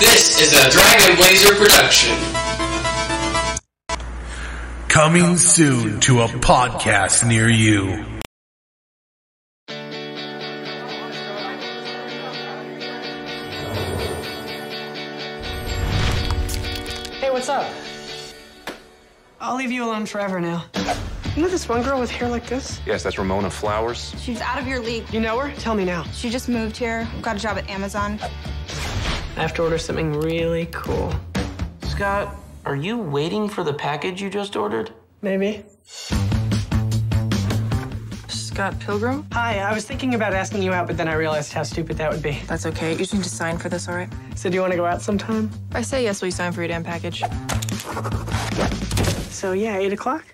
This is a Dragon Blazer production. Coming soon to a podcast near you. Hey, what's up? I'll leave you alone forever now. You know this one girl with hair like this? Yes, that's Ramona Flowers. She's out of your league. You know her? Tell me now. She just moved here, got a job at Amazon. I have to order something really cool. Scott, are you waiting for the package you just ordered? Maybe. Scott Pilgrim? Hi, I was thinking about asking you out, but then I realized how stupid that would be. That's okay. You just need to sign for this, all right? So do you want to go out sometime? I say yes, will you sign for your damn package? So yeah, 8 o'clock?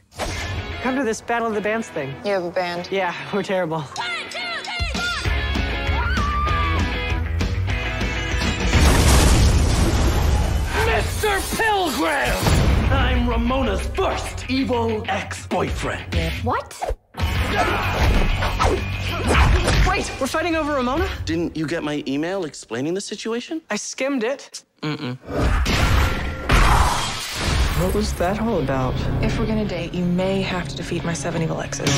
Come to this Battle of the Bands thing. You have a band. Yeah, we're terrible. Mr. Pilgrim! I'm Ramona's first evil ex-boyfriend. What? Wait, we're fighting over Ramona? Didn't you get my email explaining the situation? I skimmed it. Mm-mm. What was that all about? If we're gonna date, you may have to defeat my seven evil exes.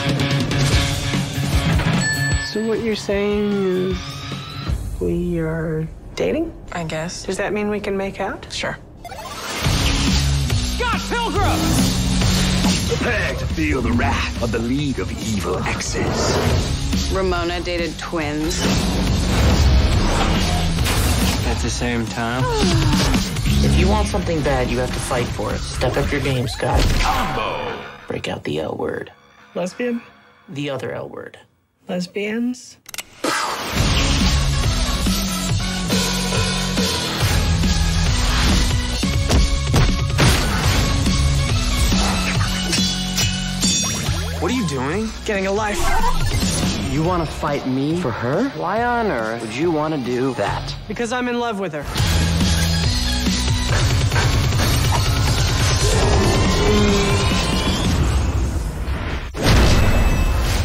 So what you're saying is we are dating? I guess. Does that mean we can make out? Sure. Scott Pilgrim! Prepare to feel the wrath of the League of Evil Exes. Ramona dated twins. At the same time? if you want something bad, you have to fight for it. Step up your game, Scott. Combo! Break out the L word. Lesbian? The other L word. Lesbians? What are you doing? Getting a life. You want to fight me for her? Why on earth would you want to do that? Because I'm in love with her.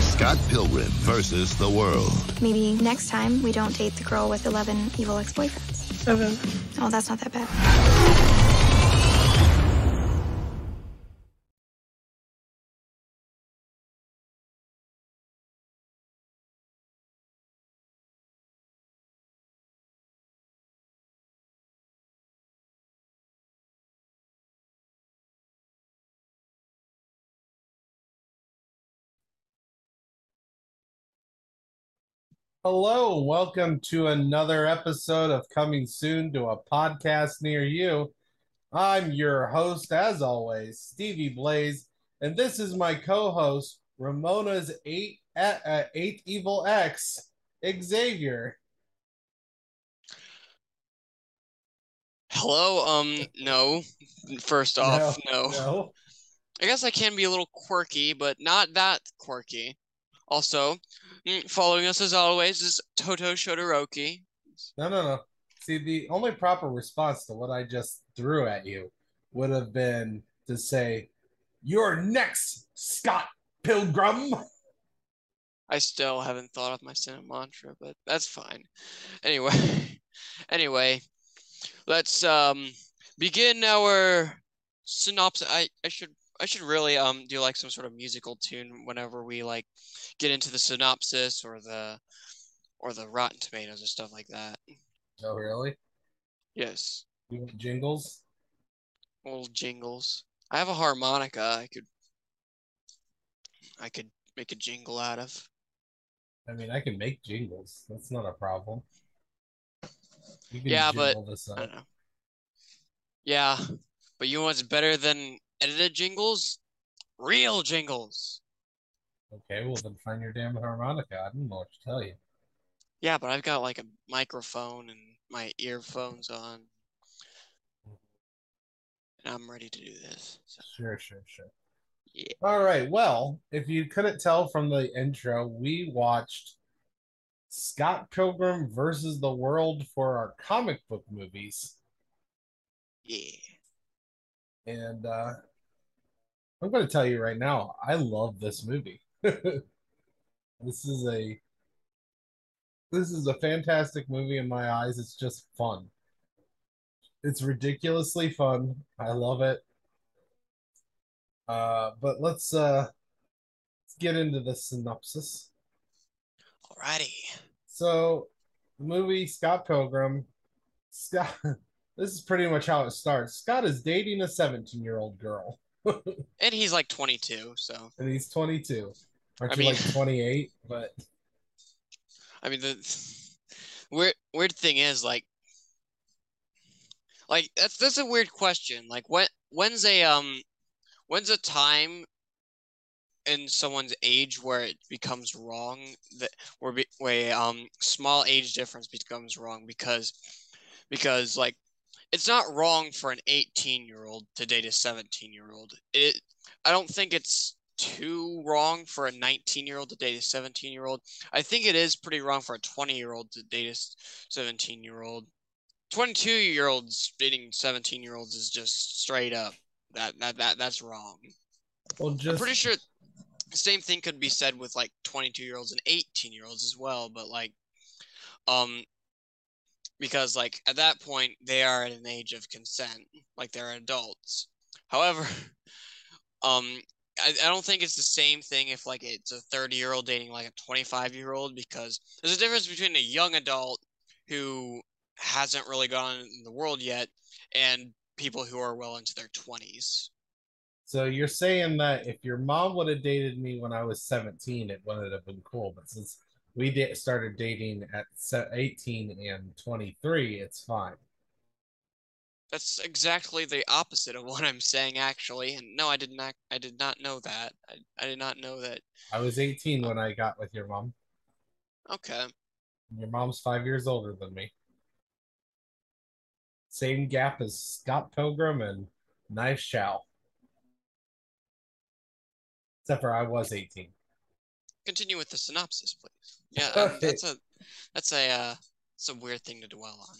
Scott Pilgrim versus the world. Maybe next time we don't date the girl with 11 evil ex boyfriends. Seven. Oh, that's not that bad. Hello, welcome to another episode of Coming Soon to a podcast near you. I'm your host, as always, Stevie Blaze, and this is my co-host, Ramona's eight uh, eighth evil ex, Xavier. Hello, um, no. First off, no. no. I guess I can be a little quirky, but not that quirky. Also, following us as always is Toto Shodoroki. No, no, no. See, the only proper response to what I just threw at you would have been to say, "You're next, Scott Pilgrim." I still haven't thought of my Senate mantra, but that's fine. Anyway, anyway, let's um begin our synopsis. I I should I should really um do like some sort of musical tune whenever we like get into the synopsis or the or the Rotten Tomatoes and stuff like that. Oh, really? Yes, You want jingles? old jingles. I have a harmonica. I could I could make a jingle out of. I mean, I can make jingles. That's not a problem. You can Yeah, but I don't know. Yeah, but you know what's better than edited jingles? Real jingles. Okay, well then find your damn harmonica. I don't know what to tell you. Yeah, but I've got like a microphone and my earphones on. And I'm ready to do this. So, Sure, sure, sure. yeah. All right. Well, if you couldn't tell from the intro, we watched Scott Pilgrim versus the World for our comic book movies. Yeah. And uh I'm going to tell you right now, I love this movie. this is a this is a fantastic movie in my eyes. It's just fun. It's ridiculously fun. I love it. Uh, but let's uh let's get into the synopsis. Alrighty. So, the movie Scott Pilgrim. Scott, this is pretty much how it starts. Scott is dating a 17 year old girl, And he's like 22, so and he's 22. Aren't I you mean- like 28? But I mean the weird weird thing is like like that's that's a weird question. Like when when's a um when's a time in someone's age where it becomes wrong that where be, where um small age difference becomes wrong because because like it's not wrong for an 18 year old to date a 17 year old. It I don't think it's too wrong for a 19 year old to date a 17 year old. I think it is pretty wrong for a 20 year old to date a 17 year old. 22 year olds dating 17 year olds is just straight up that that that that's wrong. well, I'm just pretty sure the same thing could be said with like 22 year olds and 18 year olds as well, but like um because like at that point they are at an age of consent, like they're adults. However, um I, I don't think it's the same thing if like it's a 30 year old dating like a 25 year old because there's a difference between a young adult who hasn't really gone in the world yet and people who are well into their 20s. So you're saying that if your mom would have dated me when I was 17, it wouldn't have been cool. But since we did started dating at 18 and 23, it's fine. That's exactly the opposite of what I'm saying, actually. And no, I did not. I did not know that. I, I did not know that. I was 18 uh, when I got with your mom. Okay. Your mom's five years older than me. Same gap as Scott Pilgrim and Knife Chau. Except for I was 18. Continue with the synopsis, please. Yeah, um, that's a that's a uh, that's a weird thing to dwell on.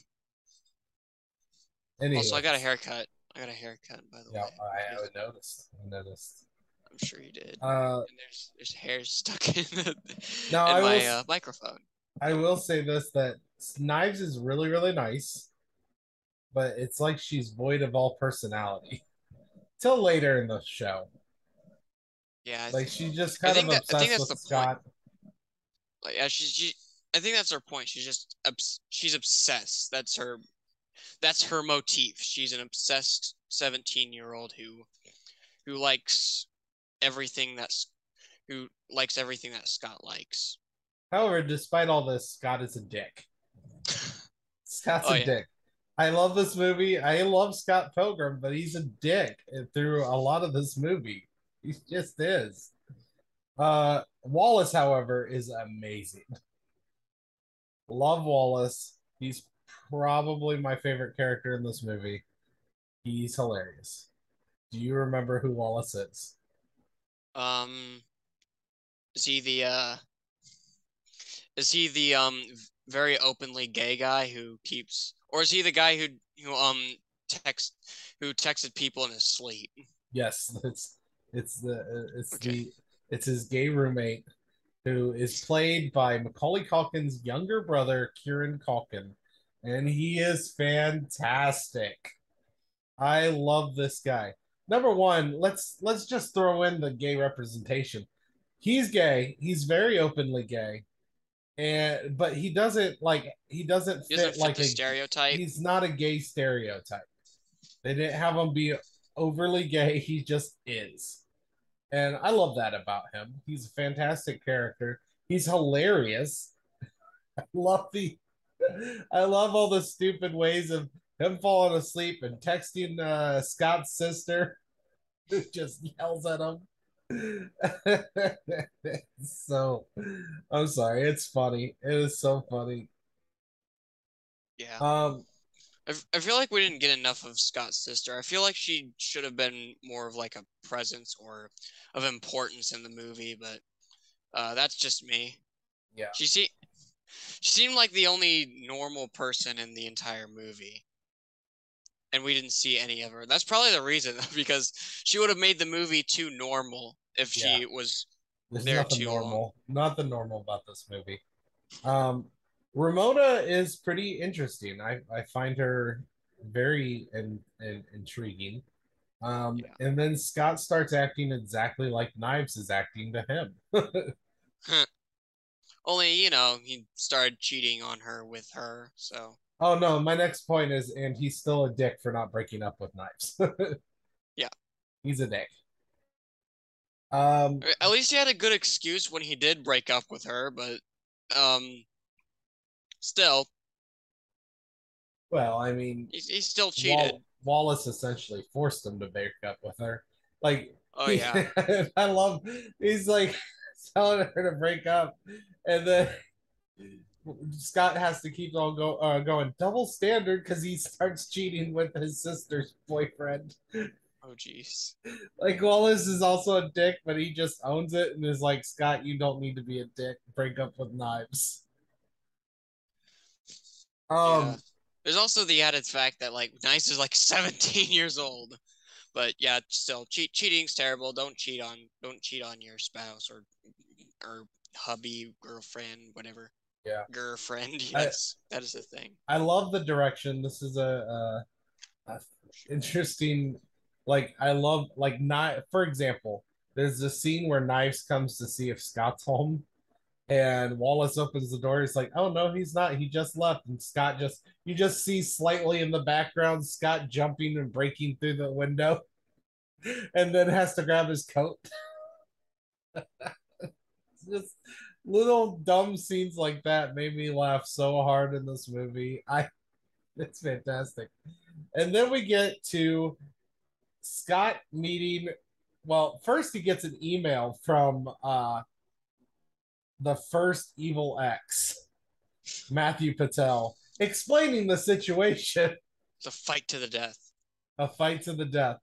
Anyway, Also, I got a haircut. I got a haircut, by the Yeah, way. I, I noticed. I noticed. I'm sure you did. Uh, and there's there's hair stuck in the No, in I my will- uh, microphone. I will say this that Knives is really, really nice, but it's like she's void of all personality. Till later in the show. Yeah, I Like she's just kind of that- I think obsessed with the point. Like, yeah, she's she. I think that's her point. She's just obs- she's obsessed. That's her. That's her motif. She's an obsessed seventeen-year-old who, who likes everything that's, who likes everything that Scott likes. However, despite all this, Scott is a dick. Scott's Oh, a yeah. dick. I love this movie. I love Scott Pilgrim, but he's a dick through a lot of this movie. He just is. Uh, Wallace, however, is amazing. Love Wallace. He's probably my favorite character in this movie. He's hilarious. Do you remember who Wallace is? Um, is he the uh? Is he the um very openly gay guy who keeps, or is he the guy who who um text who texted people in his sleep? Yes, it's it's the it's Okay. the it's his gay roommate who is played by Macaulay Culkin's younger brother, Kieran Culkin, and he is fantastic. I love this guy. Number one, let's let's just throw in the gay representation. He's gay. He's very openly gay, and but he doesn't like he doesn't He doesn't fit like a stereotype. He's not a gay stereotype. They didn't have him be overly gay. He just is. And I love that about him. He's a fantastic character. He's hilarious. I love the I love all the stupid ways of him falling asleep and texting uh, Scott's sister who just yells at him. so I'm sorry, it's funny. It is so funny. Yeah. Um I, feel like we didn't get enough of Scott's sister. I feel like she should have been more of like a presence or of importance in the movie, but uh, that's just me. Yeah. She se- she seemed like the only normal person in the entire movie. And we didn't see any of her. That's probably the reason because she would have made the movie too normal if she Yeah. was There's there nothing too normal. Nothing normal about this movie. Um, Ramona is pretty interesting. I I find her very in, in, intriguing. Um, yeah. and then Scott starts acting exactly like Knives is acting to him. Only, you know, he started cheating on her with her, so. Oh no, my next point is and he's still a dick for not breaking up with Knives. yeah. He's a dick. Um at least he had a good excuse when he did break up with her, but um still well, I mean, he, he still cheated. Wall- Wallace essentially forced him to break up with her. Like, oh yeah, I love. He's like telling her to break up, and then Scott has to keep on go uh, going double standard because he starts cheating with his sister's boyfriend. Oh jeez. Like Wallace is also a dick, but he just owns it and is like, Scott, you don't need to be a dick. Break up with knives. Um yeah. There's also the added fact that like Knives is like 17 years old. But yeah, still cheat cheating's terrible. Don't cheat on don't cheat on your spouse or or hubby, girlfriend, whatever. Yeah. Girlfriend. Yes, I, that is the thing. I love the direction. This is a, a, a interesting like I love like not for example, there's a scene where Knives comes to see if Scott's home and Wallace opens the door. He's like, "Oh no, he's not. He just left." And Scott just you just see slightly in the background Scott jumping and breaking through the window, and then has to grab his coat. just little dumb scenes like that made me laugh so hard in this movie. I, it's fantastic. And then we get to Scott meeting. Well, first he gets an email from uh the first Evil Ex, Matthew Patel, explaining the situation. It's a fight to the death. A fight to the death.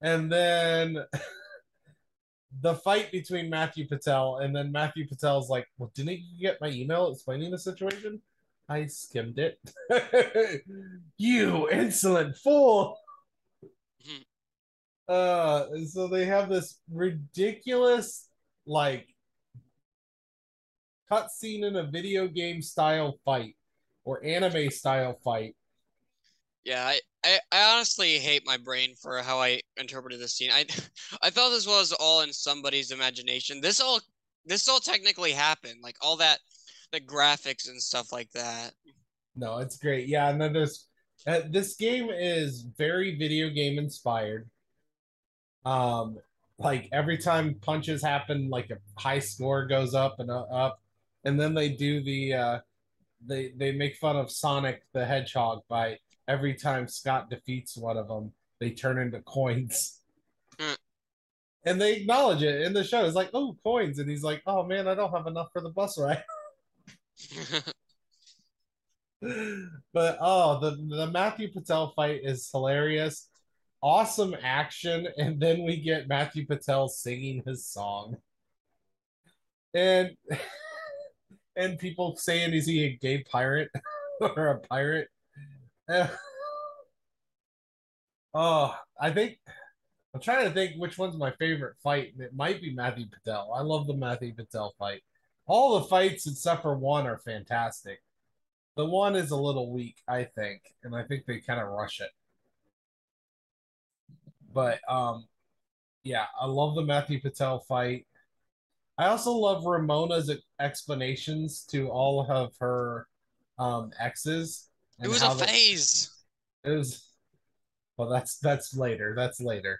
And then the fight between Matthew Patel, and then Matthew Patel's like, Well, didn't you get my email explaining the situation? I skimmed it. you insolent fool. Mm-hmm. Uh, so they have this ridiculous, like, cutscene in a video game style fight or anime style fight. Yeah, I, I, I honestly hate my brain for how I interpreted this scene. I I thought this was all in somebody's imagination. This all this all technically happened. Like all that the graphics and stuff like that. No, it's great. Yeah, and then there's uh, this game is very video game inspired. Um, like every time punches happen, like a high score goes up and up and then they do the uh, they they make fun of Sonic the Hedgehog by every time Scott defeats one of them, they turn into coins. Mm. And they acknowledge it in the show. It's like, oh, coins. And he's like, oh man, I don't have enough for the bus ride. but oh, the the Matthew Patel fight is hilarious. Awesome action, and then we get Matthew Patel singing his song. And and people saying is he a gay pirate or a pirate? oh, I think I'm trying to think which one's my favorite fight. It might be Matthew Patel. I love the Matthew Patel fight. All the fights except for one are fantastic. The one is a little weak, I think, and I think they kind of rush it. But um, yeah, I love the Matthew Patel fight. I also love Ramona's explanations to all of her um, exes. It was a phase. It was. Well, that's that's later. That's later,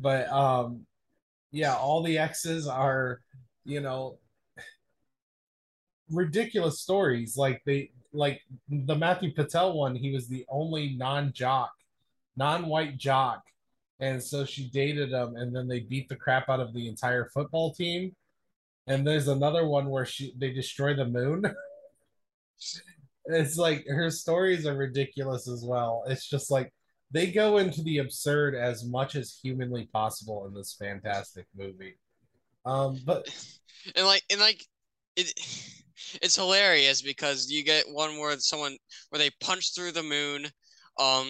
but um, yeah, all the exes are, you know, ridiculous stories. Like they like the Matthew Patel one. He was the only non-jock, non-white jock, and so she dated him, and then they beat the crap out of the entire football team and there's another one where she they destroy the moon. it's like her stories are ridiculous as well. It's just like they go into the absurd as much as humanly possible in this fantastic movie. Um, but and like and like it it's hilarious because you get one where someone where they punch through the moon, um,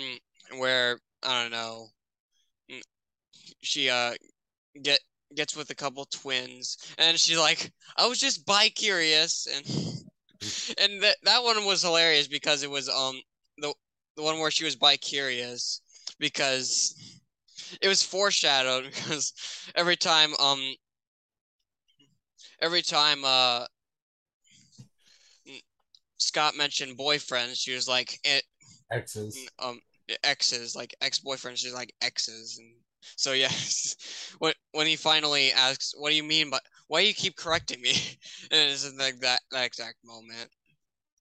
where I don't know, she uh get gets with a couple twins, and she's like, "I was just bi curious," and and that that one was hilarious because it was um the the one where she was bi-curious because it was foreshadowed because every time um every time uh Scott mentioned boyfriends, she was like it, Exes. um exes, like ex-boyfriends, she's like exes and so yes, when when he finally asks, "What do you mean by why do you keep correcting me?" and it's like that that exact moment.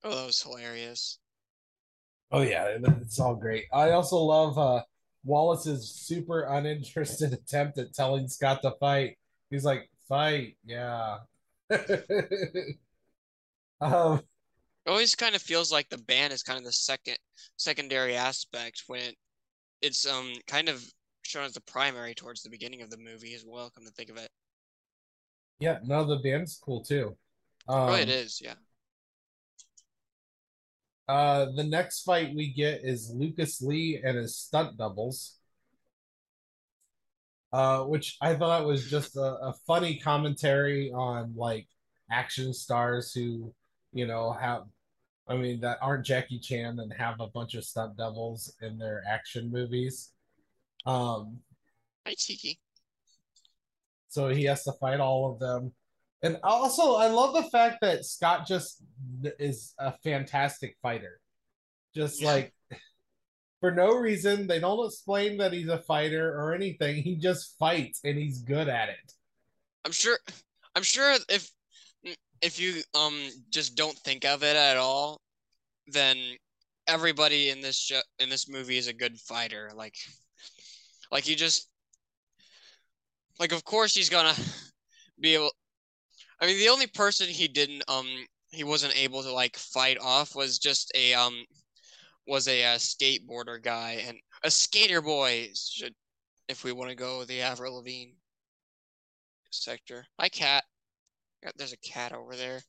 Oh, that was hilarious. Oh yeah, it's all great. I also love uh Wallace's super uninterested attempt at telling Scott to fight. He's like, "Fight, yeah." um, It always kind of feels like the band is kind of the second secondary aspect when it, it's um kind of shown as the primary towards the beginning of the movie as well. Come to think of it, yeah, no, the band's cool too. Um, oh, it is, yeah. Uh, the next fight we get is Lucas Lee and his stunt doubles. Uh, which I thought was just a, a funny commentary on like action stars who, you know, have I mean that aren't Jackie Chan and have a bunch of stunt doubles in their action movies. Um Hi Tiki. So he has to fight all of them. And also I love the fact that Scott just is a fantastic fighter. Just Yeah. like for no reason, they don't explain that he's a fighter or anything. He just fights and he's good at it. I'm sure. I'm sure if if you um just don't think of it at all, then everybody in this show in this movie is a good fighter. Like, like you just like of course he's gonna be able. I mean, the only person he didn't um he wasn't able to like fight off was just a um was a, uh skateboarder guy and a skater boy should if we want to go the Avril Lavigne sector. Hi, cat. There's a cat over there.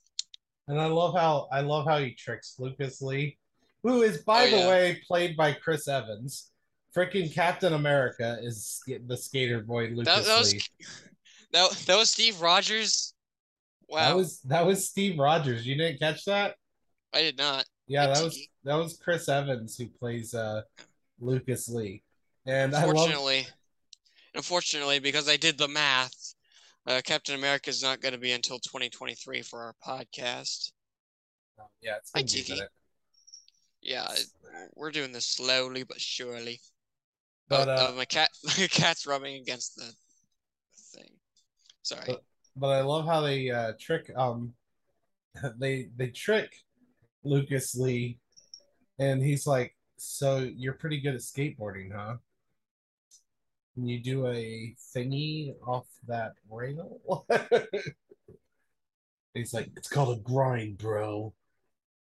And I love how I love how he tricks Lucas Lee, who is by Oh, the yeah. way played by Chris Evans. Freaking Captain America is the skater boy Lucas That, that was Lee. that, that was Steve Rogers. Wow, That was that was Steve Rogers. You didn't catch that? I did not. Yeah, that was that was Chris Evans who plays uh Lucas Lee. And I love Unfortunately, unfortunately, because I did the math, uh, Captain America is not going to be until 2023 for our podcast. yeah, it's Hi, gonna be. Yeah, we're doing this slowly but surely. But oh, uh my cat, my cat's rubbing against the thing. Sorry. But- but I love how they uh trick um they they trick Lucas Lee and he's like, So you're pretty good at skateboarding, huh? Can you do a thingy off that rail? he's like, It's called a grind, bro.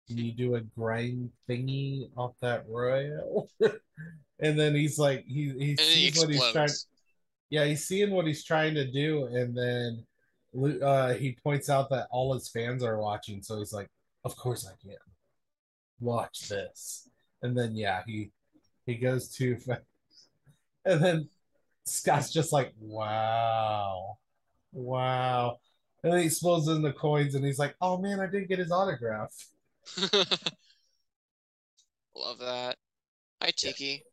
Can you do a grind thingy off that rail? and then he's like he he and then he sees what he's trying yeah, he's seeing what he's trying to do, and then uh, he points out that all his fans are watching, so he's like, "Of course I can. Watch this." And then yeah, he he goes too fast, and then Scott's just like, "Wow, wow," and then he explodes in the coins, and he's like, "Oh man, I didn't get his autograph." Love that. Hi, Tiki.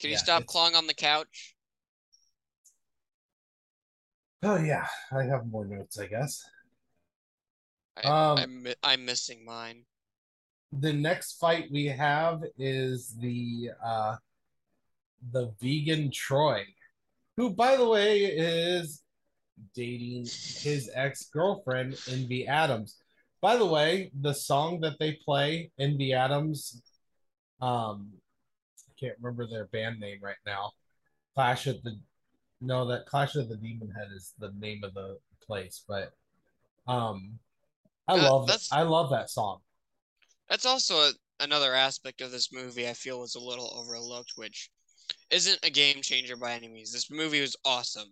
Can you Yeah, stop it's- clawing on the couch? Oh yeah, I have more notes, I guess. I, Um, I'm I'm missing mine. the next fight we have is the uh the vegan Troy, who by the way is dating his ex-girlfriend Envy Adams. By the way, the song that they play, Envy Adams, um I can't remember their band name right now. Clash at the no, that Clash of the Demon Head is the name of the place, but um I Uh, love that's- I love that song. That's also a, another aspect of this movie I feel was a little overlooked, which isn't a game changer by any means. This movie was awesome,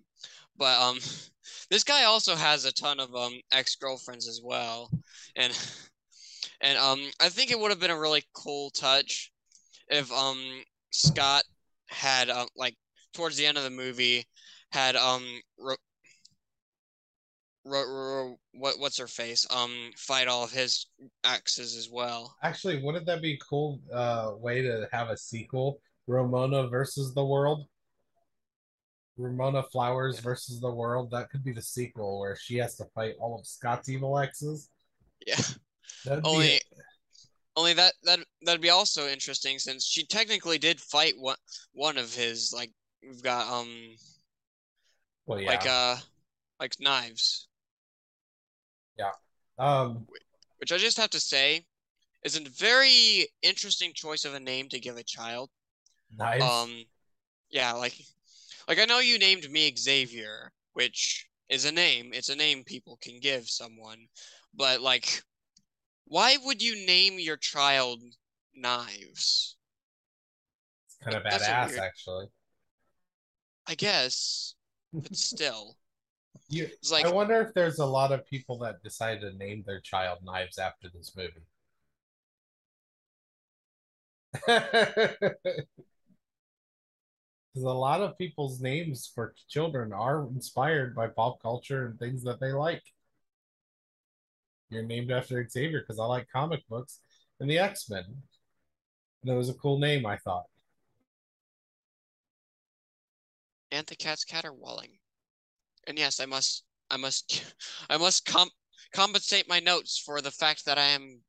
but um, this guy also has a ton of um ex girlfriends as well, and and um, I think it would have been a really cool touch if um Scott had um like towards the end of the movie had um re- ro- ro- what what's her face um fight all of his exes as well. Actually, wouldn't that be a cool uh, way to have a sequel? Ramona versus the world. Ramona Flowers versus the world. That could be the sequel where she has to fight all of Scott's evil exes. Yeah. That'd Only only that that that'd be also interesting since she technically did fight one one of his like we've got um well, yeah. like uh like knives, Yeah. um, which I just have to say is a very interesting choice of a name to give a child. Knives. Um, yeah, like, like I know you named me Xavier, which is a name. It's a name people can give someone, but like, why would you name your child Knives? it's kind of badass, weird- actually. I guess, but still, You, it's like I wonder if there's a lot of people that decided to name their child Knives after this movie. Because a lot of people's names for children are inspired by pop culture and things that they like. You're named after Xavier because I like comic books and the X Men. It was a cool name, I thought. and the cat's caterwauling. And yes, I must, I must, I must com- compensate my notes for the fact that I am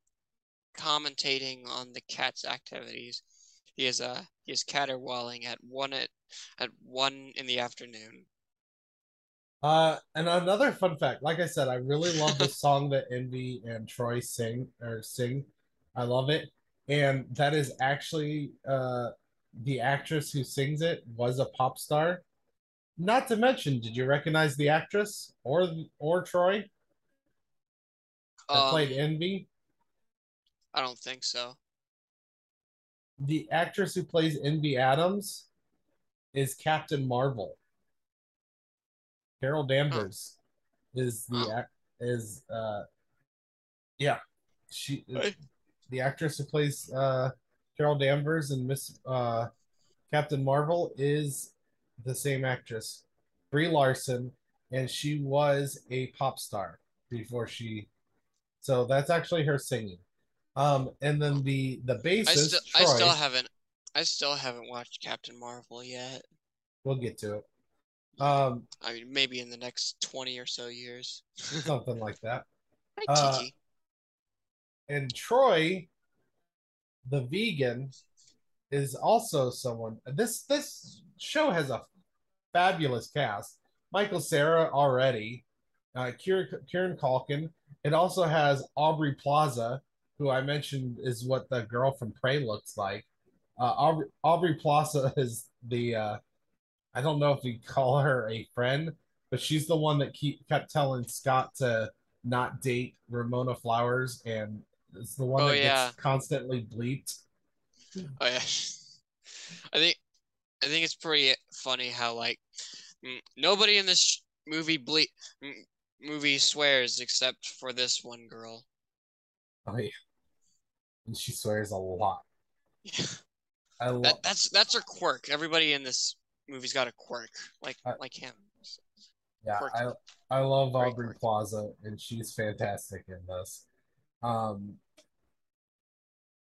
commentating on the cat's activities. He is uh he is caterwauling at one at at one in the afternoon. Uh, and another fun fact, like I said, I really love the song that Envy and Troy sing or sing. I love it, and that is actually uh the actress who sings it was a pop star. Not to mention, did you recognize the actress or or Troy that Um, played Envy? I don't think so. The actress who plays Envy Adams is Captain Marvel. Carol Danvers is the Oh. is uh yeah she the actress who plays uh Carol Danvers and Miss uh Captain Marvel is the same actress Brie Larson and she was a pop star before she so that's actually her singing um and then the the I bassist still Troy, I still haven't I still haven't watched Captain Marvel yet. we'll get to it um I mean maybe in the next 20 or so years. something like that Hi, Uh, and Troy, the vegan, is also someone. This this show has a fabulous cast. Michael Cera already, uh, Kieran, Kieran Culkin. It also has Aubrey Plaza, who I mentioned is what the girl from Prey looks like. Uh, Aubrey, Aubrey Plaza is the uh, I don't know if you call her a friend, but she's the one that keep kept telling Scott to not date Ramona Flowers, and it's the one Oh, that yeah. gets constantly bleeped. Oh yeah. I think I think it's pretty funny how like nobody in this movie ble- mm, movie swears except for this one girl. Oh yeah, and she swears a lot. Yeah. I love. That that's that's her quirk. Everybody in this movie's got a quirk like I- like him. Yeah. I I love Very Aubrey quirky. Plaza, and she's fantastic in this. Um,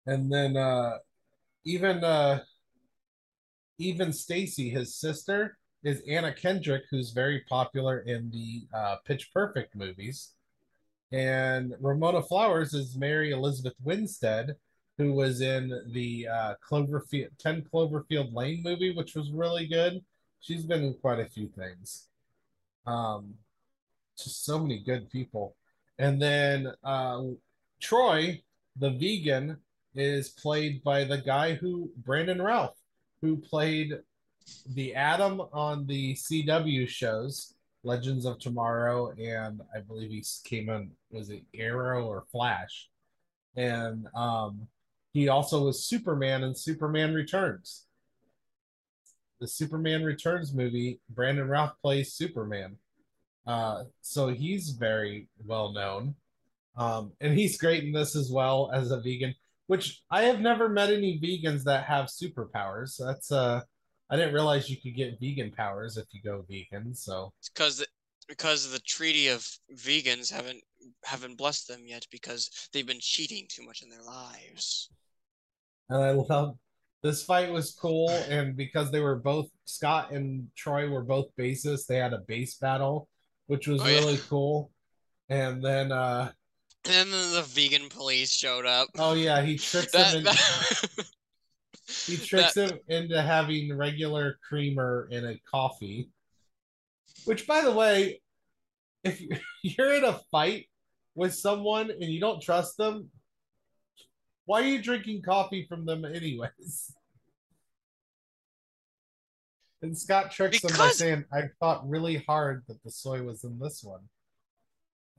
and then uh, even uh, even Stacy, his sister, is Anna Kendrick, who's very popular in the uh, Pitch Perfect movies. And Ramona Flowers is Mary Elizabeth Winstead, who was in the uh, Cloverfield 10 Cloverfield Lane movie, which was really good. She's been in quite a few things. Um, just so many good people. And then uh, Troy, the vegan, is played by the guy who Brandon Routh, who played the Atom on the CW shows, Legends of Tomorrow, and I believe he came in was it Arrow or Flash, and um, he also was Superman in Superman Returns. The Superman Returns movie, Brandon Routh plays Superman. Uh, so he's very well known. Um, and he's great in this as well as a vegan, which I have never met any vegans that have superpowers. That's uh I didn't realize you could get vegan powers if you go vegan, so it's Because because the treaty of vegans haven't haven't blessed them yet because they've been cheating too much in their lives. And I love this fight was cool, and because they were both Scott and Troy were both bases, they had a bass battle, which was Oh, yeah. really cool. And then uh And then the vegan police showed up. oh yeah, he tricks That, him in, that- he tricks him into having regular creamer in a coffee. Which by the way, if you're in a fight with someone and you don't trust them, why are you drinking coffee from them anyways? And Scott tricks him by saying, I thought really hard that the soy was in this one.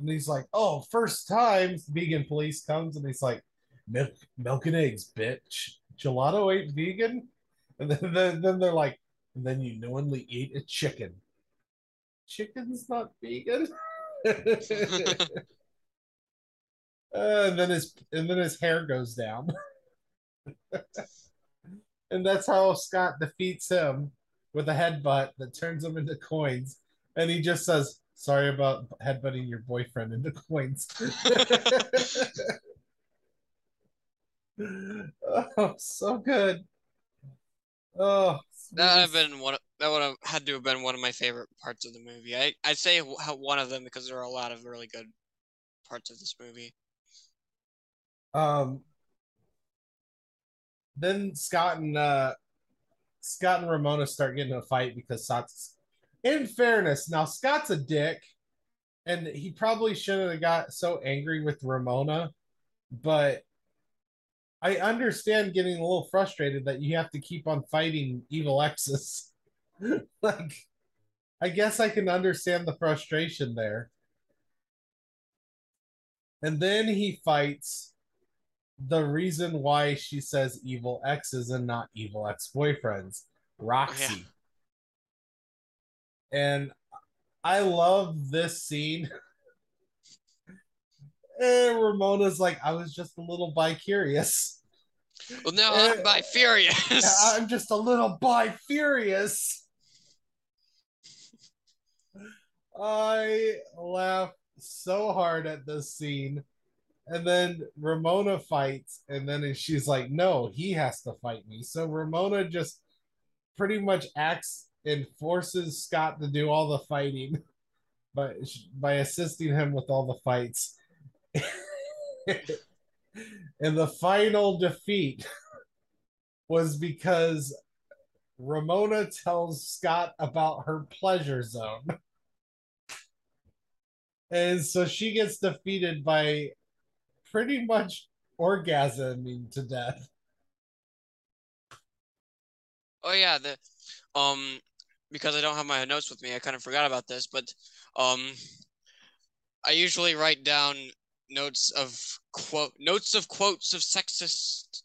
And he's like, Oh, first time vegan police comes and he's like, Milk milk and eggs, bitch. Gelato ate vegan? And then, then, then they're like, and then you knowingly ate a chicken. Chicken's not vegan. Uh, and then his and then his hair goes down. and that's how Scott defeats him with a headbutt that turns him into coins. And he just says, Sorry about headbutting your boyfriend into coins. oh, so good. Oh, that have been one. Of, that would have had to have been one of my favorite parts of the movie. I I say one of them because there are a lot of really good parts of this movie. Um, then Scott and uh, Scott and Ramona start getting in a fight because Scott's. In fairness, now Scott's a dick, and he probably shouldn't have got so angry with Ramona, but I understand getting a little frustrated that you have to keep on fighting evil exes. like, I guess I can understand the frustration there. And then he fights the reason why she says evil exes and not evil ex boyfriends, Roxy. And I love this scene. and Ramona's like, I was just a little bi curious. Well, now Eh, I'm by furious. I'm just a little bi furious. I laugh so hard at this scene. And then Ramona fights, and then she's like, No, he has to fight me. So Ramona just pretty much acts and forces Scott to do all the fighting by, by assisting him with all the fights. and the final defeat was because Ramona tells Scott about her pleasure zone. And so she gets defeated by pretty much orgasming to death. Oh yeah, the um because I don't have my notes with me, I kind of forgot about this, but um I usually write down notes of quote notes of quotes of sexist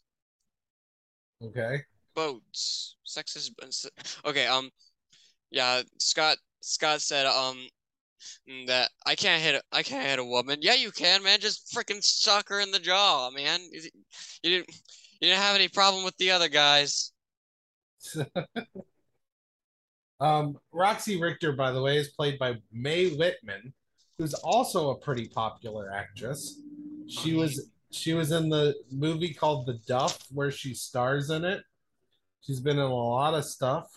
Okay. quotes. Sexist Okay, um yeah, Scott Scott said um that I can't hit a, I can't hit a woman. Yeah, you can, man. Just freaking suck her in the jaw, man. You you didn't you didn't have any problem with the other guys. Um, Roxy Richter, by the way, is played by Mae Whitman, who's also a pretty popular actress. She was she was in the movie called The Duff, where she stars in it. She's been in a lot of stuff.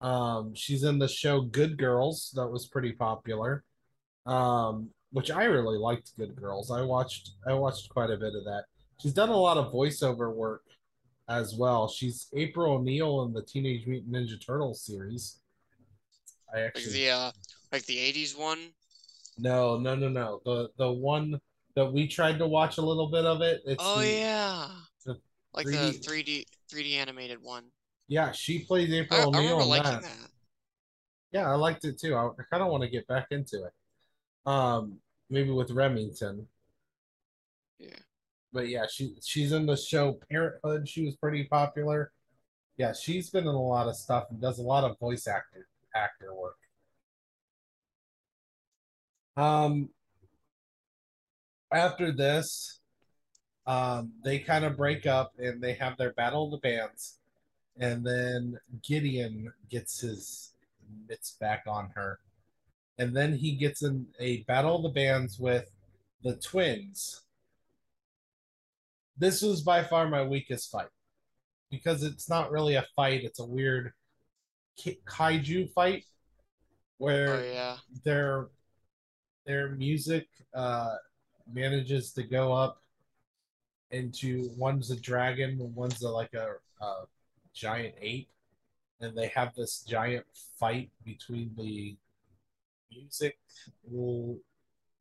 Um, she's in the show Good Girls, that was pretty popular. Um, which I really liked Good Girls. I watched I watched quite a bit of that. She's done a lot of voiceover work as well. She's April O'Neil in the Teenage Mutant Ninja Turtles series. I Like actually the uh like the 80s one. No no no no the the one that we tried to watch a little bit of it. It's Oh the- yeah. the Like 3D the 3D 3D animated one. yeah she plays I, April I O'Neil remember in liking that. that. Yeah, I liked it too. I, I kind of want to get back into it. Um, maybe with Remington. Yeah. But yeah, she she's in the show Parenthood. She was pretty popular. Yeah, she's been in a lot of stuff and does a lot of voice actor actor work. Um, after this, um, they kind of break up and they have their battle of the bands, and then Gideon gets his mitts back on her, and then he gets in a battle of the bands with the twins. This was by far my weakest fight because it's not really a fight; it's a weird kaiju fight where Oh yeah. their their music uh manages to go up into one's a dragon one's a, like a, a giant ape. And they have this giant fight between the music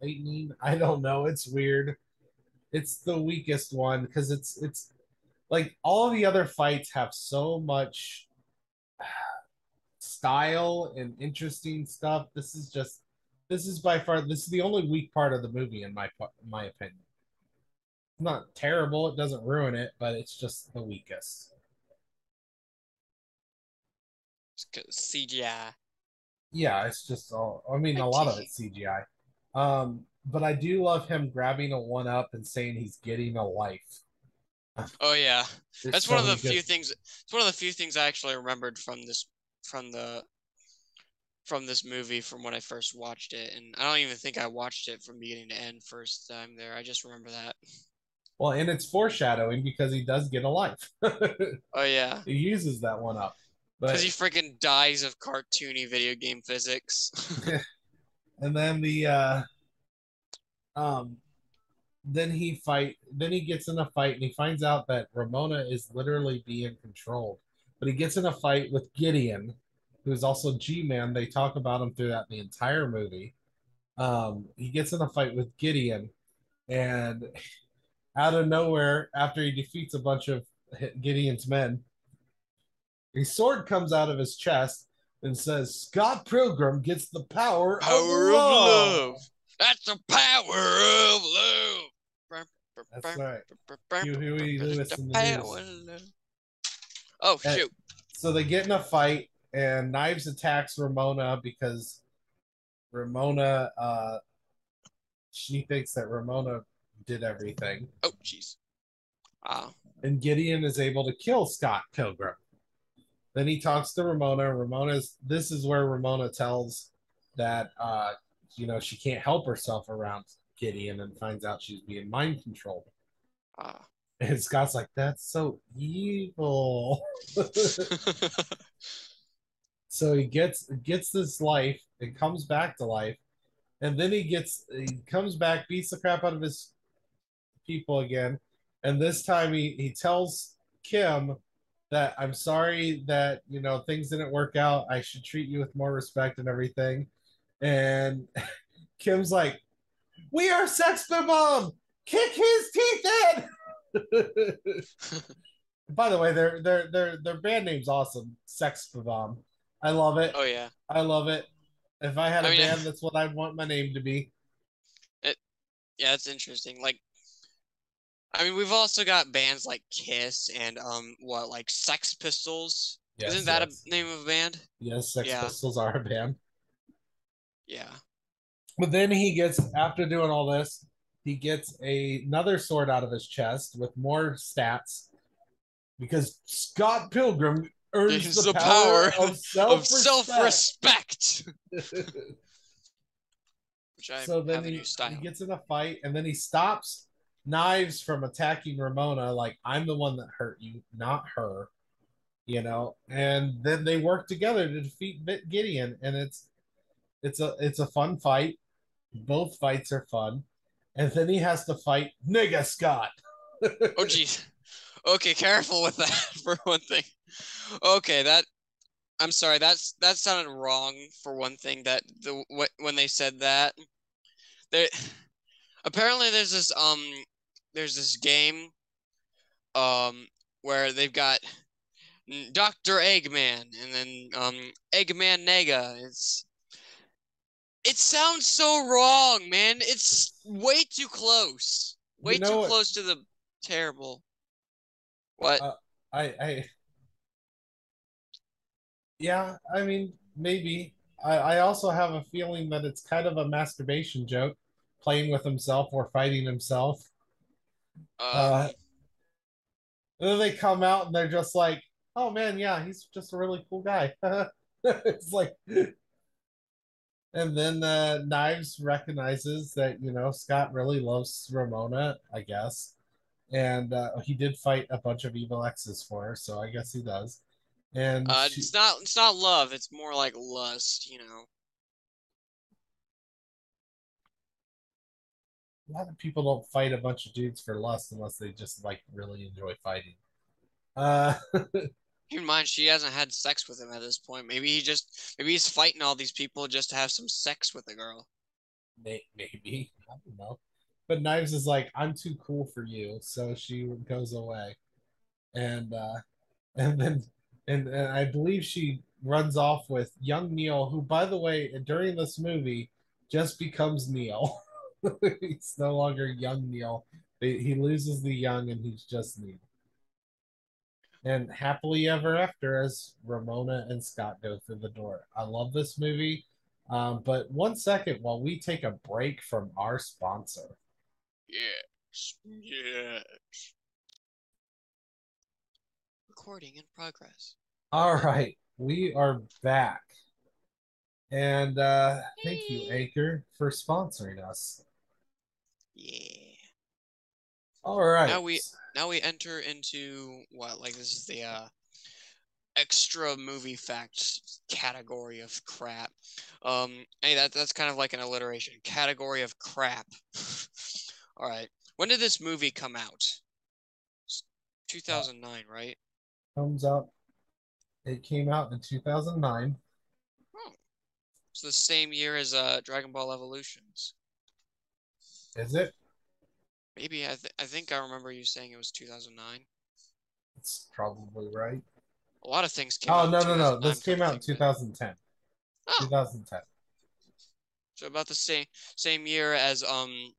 lightning? I don't know. It's weird. It's the weakest one because it's it's like all the other fights have so much style and interesting stuff. This is just this is by far this is the only weak part of the movie in my pa- my opinion. It's not terrible, it doesn't ruin it, but it's just the weakest. CGI. Yeah, it's just all I mean a lot of it's CGI. Um but I do love him grabbing a one up and saying he's getting a life. Oh yeah. That's so one of the good- few things it's one of the few things I actually remembered from this from the from this movie from when I first watched it. And I don't even think I watched it from beginning to end first time there. I just remember that. Well, and it's foreshadowing because he does get a life. Oh yeah. he uses that one up. Because he freaking dies of cartoony video game physics. and then the uh um then he fight then he gets in a fight and he finds out that ramona is literally being controlled but he gets in a fight with gideon who's also g-man they talk about him throughout the entire movie um he gets in a fight with gideon and out of nowhere after he defeats a bunch of gideon's men a sword comes out of his chest and says scott pilgrim gets the power, Power of of love. love. That's the power of love. That's right. Hugh Huey Lewis The the news. Oh shoot. So they get in a fight, and Knives attacks Ramona because Ramona, uh, she thinks that Ramona did everything, Oh jeez. Ah. and Gideon is able to kill Scott Pilgrim. Then he talks to Ramona. Ramona's. This is where Ramona tells that uh, you know she can't help herself around Gideon, and finds out she's being mind controlled. Ah. And Scott's like, "That's so evil." so he gets gets this life and comes back to life and then he gets he comes back beats the crap out of his people again and this time he he tells kim that i'm sorry that you know things didn't work out. I should treat you with more respect and everything. And kim's like we are sex bomb kick his teeth in. By the way their their their their band name's awesome sex bomb I love it. Oh yeah. I love it. If I had a mean, band, that's what I'd want my name to be. It yeah, it's interesting. Like I mean we've also got bands like Kiss and um what like Sex Pistols. Yes, Isn't that yes. a name of a band? Yes, Sex Yeah. Pistols are a band. Yeah. But then he gets, after doing all this, he gets a, another sword out of his chest with more stats because Scott Pilgrim earns Gains the, the power, power of self self-respect. Which I so then he, he gets in a fight and then he stops Knives from attacking Ramona. Like, I'm the one that hurt you, not her. You know, and then they work together to defeat Vit- Gideon, and it's it's a it's a fun fight. Both fights are fun, and then he has to fight Nega Scott. oh jeez. Okay, careful with that for one thing. Okay, that I'm sorry. That's that sounded wrong for one thing. That the wh- when they said that, there apparently there's this um there's this game um where they've got Doctor Eggman and then um Eggman Nega. It's it sounds so wrong, man. It's way too close. Way You know too what- close to the terrible. What? Uh, I I yeah, I mean maybe. I, I also have a feeling that it's kind of a masturbation joke, playing with himself or fighting himself. Uh, and then they come out and they're just like, "Oh man, yeah, he's just a really cool guy." it's like, and then uh, Knives recognizes that you know Scott really loves Ramona, I guess, and uh, he did fight a bunch of evil exes for her, so I guess he does. And Uh, she- it's not it's not love. It's more like lust. You know. a lot of people don't fight a bunch of dudes for lust unless they just like really enjoy fighting. Uh, Keep in mind, she hasn't had sex with him at this point. Maybe he just maybe he's fighting all these people just to have some sex with a girl. may- maybe I don't know, but Knives is like, I'm too cool for you, so she goes away, and uh, and then and, I believe she runs off with young Neil, who, by the way, during this movie, just becomes Neil. he's no longer young Neil. He he loses the young, and he's just Neil. And happily ever after, as Ramona and Scott go through the door. I love this movie. Um, but one second while we take a break from our sponsor. Yes. Yes. Recording in progress. All right, we are back. And uh thank you, Anchor, for sponsoring us. Yeah. All right. Now we now we enter into what like this is the uh extra movie facts category of crap. Um hey that that's kind of like an alliteration. Category of crap. All right. When did this movie come out? S- 2009, right? Comes out. It came out in 2009. It's the same year as uh Dragon Ball Evolutions. Is it? Maybe I th- I think I remember you saying it was 2009. It's probably right. A lot of things came Oh no no no! This came out in think of it. 2010. Oh. 2010. So about the same same year as um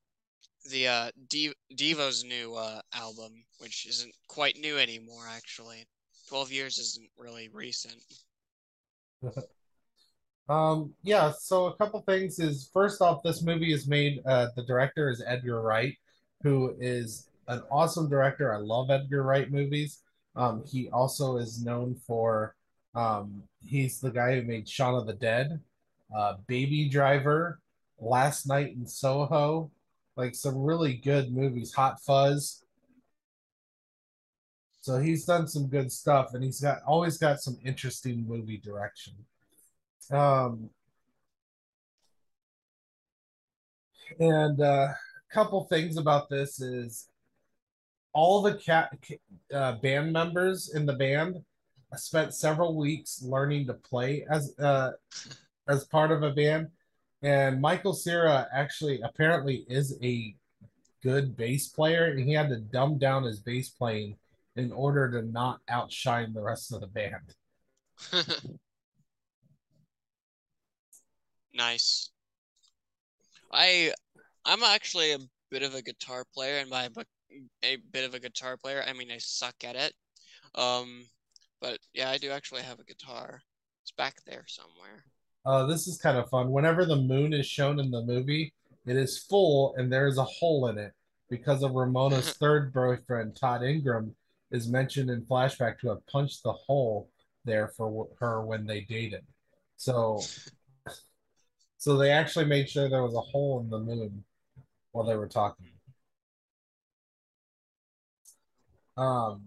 the uh Div- Devo's new uh album, which isn't quite new anymore actually. Twelve years isn't really recent. Um, yeah, so a couple things is first off, this movie is made, uh, the director is Edgar Wright, who is an awesome director. I love Edgar Wright movies. Um, he also is known for, um, he's the guy who made Shaun of the Dead, uh, Baby Driver, Last Night in Soho, like some really good movies, Hot Fuzz. So he's done some good stuff, and he's got always got some interesting movie direction. Um, and uh, a couple things about this is all the cat uh, band members in the band spent several weeks learning to play as uh, as part of a band, and Michael Cera actually apparently is a good bass player, and he had to dumb down his bass playing in order to not outshine the rest of the band. nice. I I'm actually a bit of a guitar player, and by a bit of a guitar player, I mean I suck at it. Um, but yeah, I do actually have a guitar. It's back there somewhere. Uh, this is kind of fun. Whenever the moon is shown in the movie, it is full and there is a hole in it because of Ramona's third boyfriend, Todd Ingram, is mentioned in flashback to have punched the hole there for her when they dated. So, so they actually made sure there was a hole in the moon while they were talking. Um,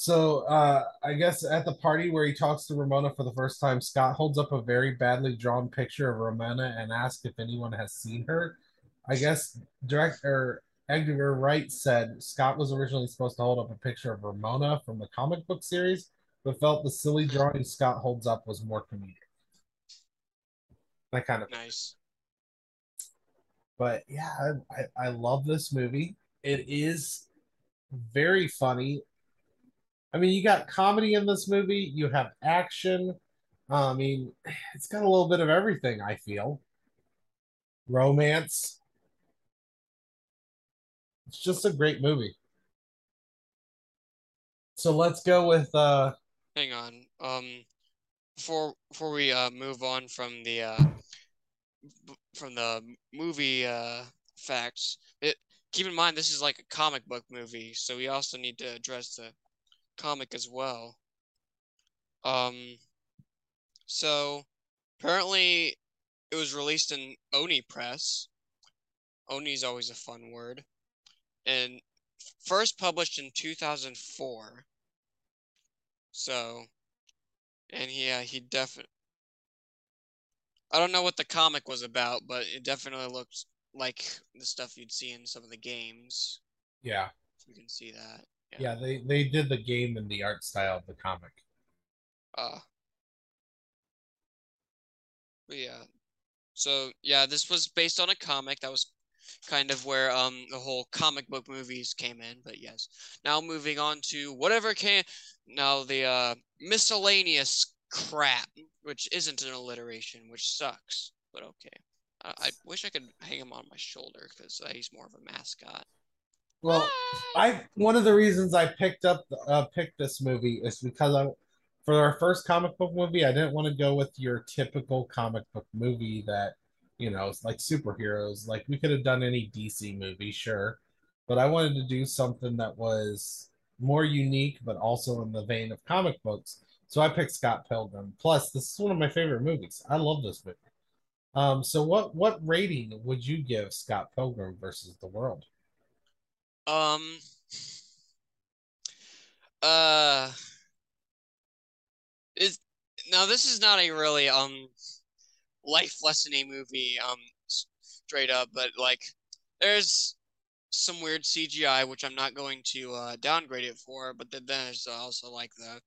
So uh, I guess at the party where he talks to Ramona for the first time, Scott holds up a very badly drawn picture of Ramona and asks if anyone has seen her. I guess director Edgar Wright said Scott was originally supposed to hold up a picture of Ramona from the comic book series, but felt the silly drawing Scott holds up was more comedic. That kind of Nice. but yeah, I, I love this movie. It is very funny. I mean, you got comedy in this movie, you have action. I mean, it's got a little bit of everything, I feel. Romance. It's just a great movie. So let's go with uh Hang on. Um, before before we uh move on from the uh from the movie uh facts, it keep in mind this is like a comic book movie, so we also need to address the comic as well. Um, So apparently it was released in Oni Press. Oni is always a fun word. And first published in 2004. So, and yeah, he definitely. I don't know what the comic was about, but it definitely looks like the stuff you'd see in some of the games. Yeah. You can see that. Yeah, they they did the game and the art style of the comic. Uh. But yeah. So yeah, this was based on a comic that was kind of where um the whole comic book movies came in, but yes. Now moving on to whatever came now the uh miscellaneous crap, which isn't an alliteration, which sucks, but okay. I, I wish I could hang him on my shoulder because uh, he's more of a mascot. Well, I one of the reasons I picked up uh, picked this movie is because I for our first comic book movie, I didn't want to go with your typical comic book movie that you know, like superheroes. Like we could have done any DC movie, sure, but I wanted to do something that was more unique, but also in the vein of comic books. So I picked Scott Pilgrim. Plus, this is one of my favorite movies. I love this movie. Um, so what what rating would you give Scott Pilgrim versus the World? Um. Uh. Is now this is not a really um life lessony movie um straight up, but like there's some weird CGI which I'm not going to uh, downgrade it for, but then there's also like the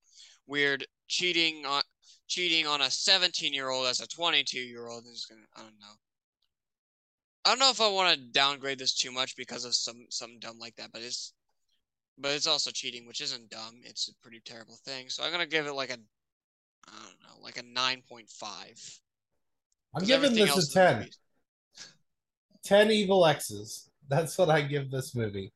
weird cheating on cheating on a 17 year old as a 22 year old is gonna I don't know. I don't know if I want to downgrade this too much because of some something dumb like that, but it's but it's also cheating, which isn't dumb. It's a pretty terrible thing. So I'm gonna give it like a I don't know, like a nine point five. I'm giving this a 10. 10 evil X's. That's what I give this movie.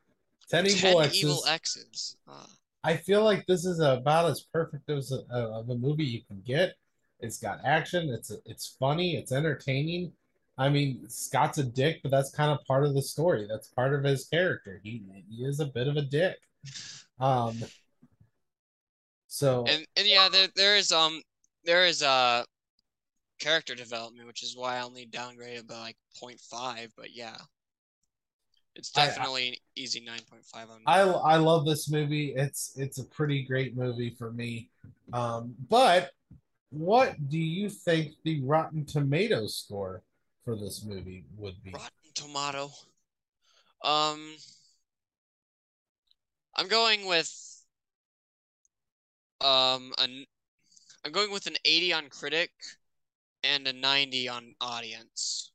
10 evil 10 X's. evil X's. Uh, I feel like this is about as perfect as a, of a movie you can get. It's got action. It's it's funny. It's entertaining. I mean, Scott's a dick, but that's kind of part of the story. That's part of his character. He he is a bit of a dick. Um. So and and yeah, there there is um there is uh character development, which is why I only downgraded by like 0.5. But yeah, it's definitely I, an easy 9.5 on. I I love this movie. It's it's a pretty great movie for me. Um, but what do you think the Rotten Tomatoes score for this movie would be? Rotten Tomato. Um, I'm going with um an I'm going with an 80 on critic and a 90 on audience.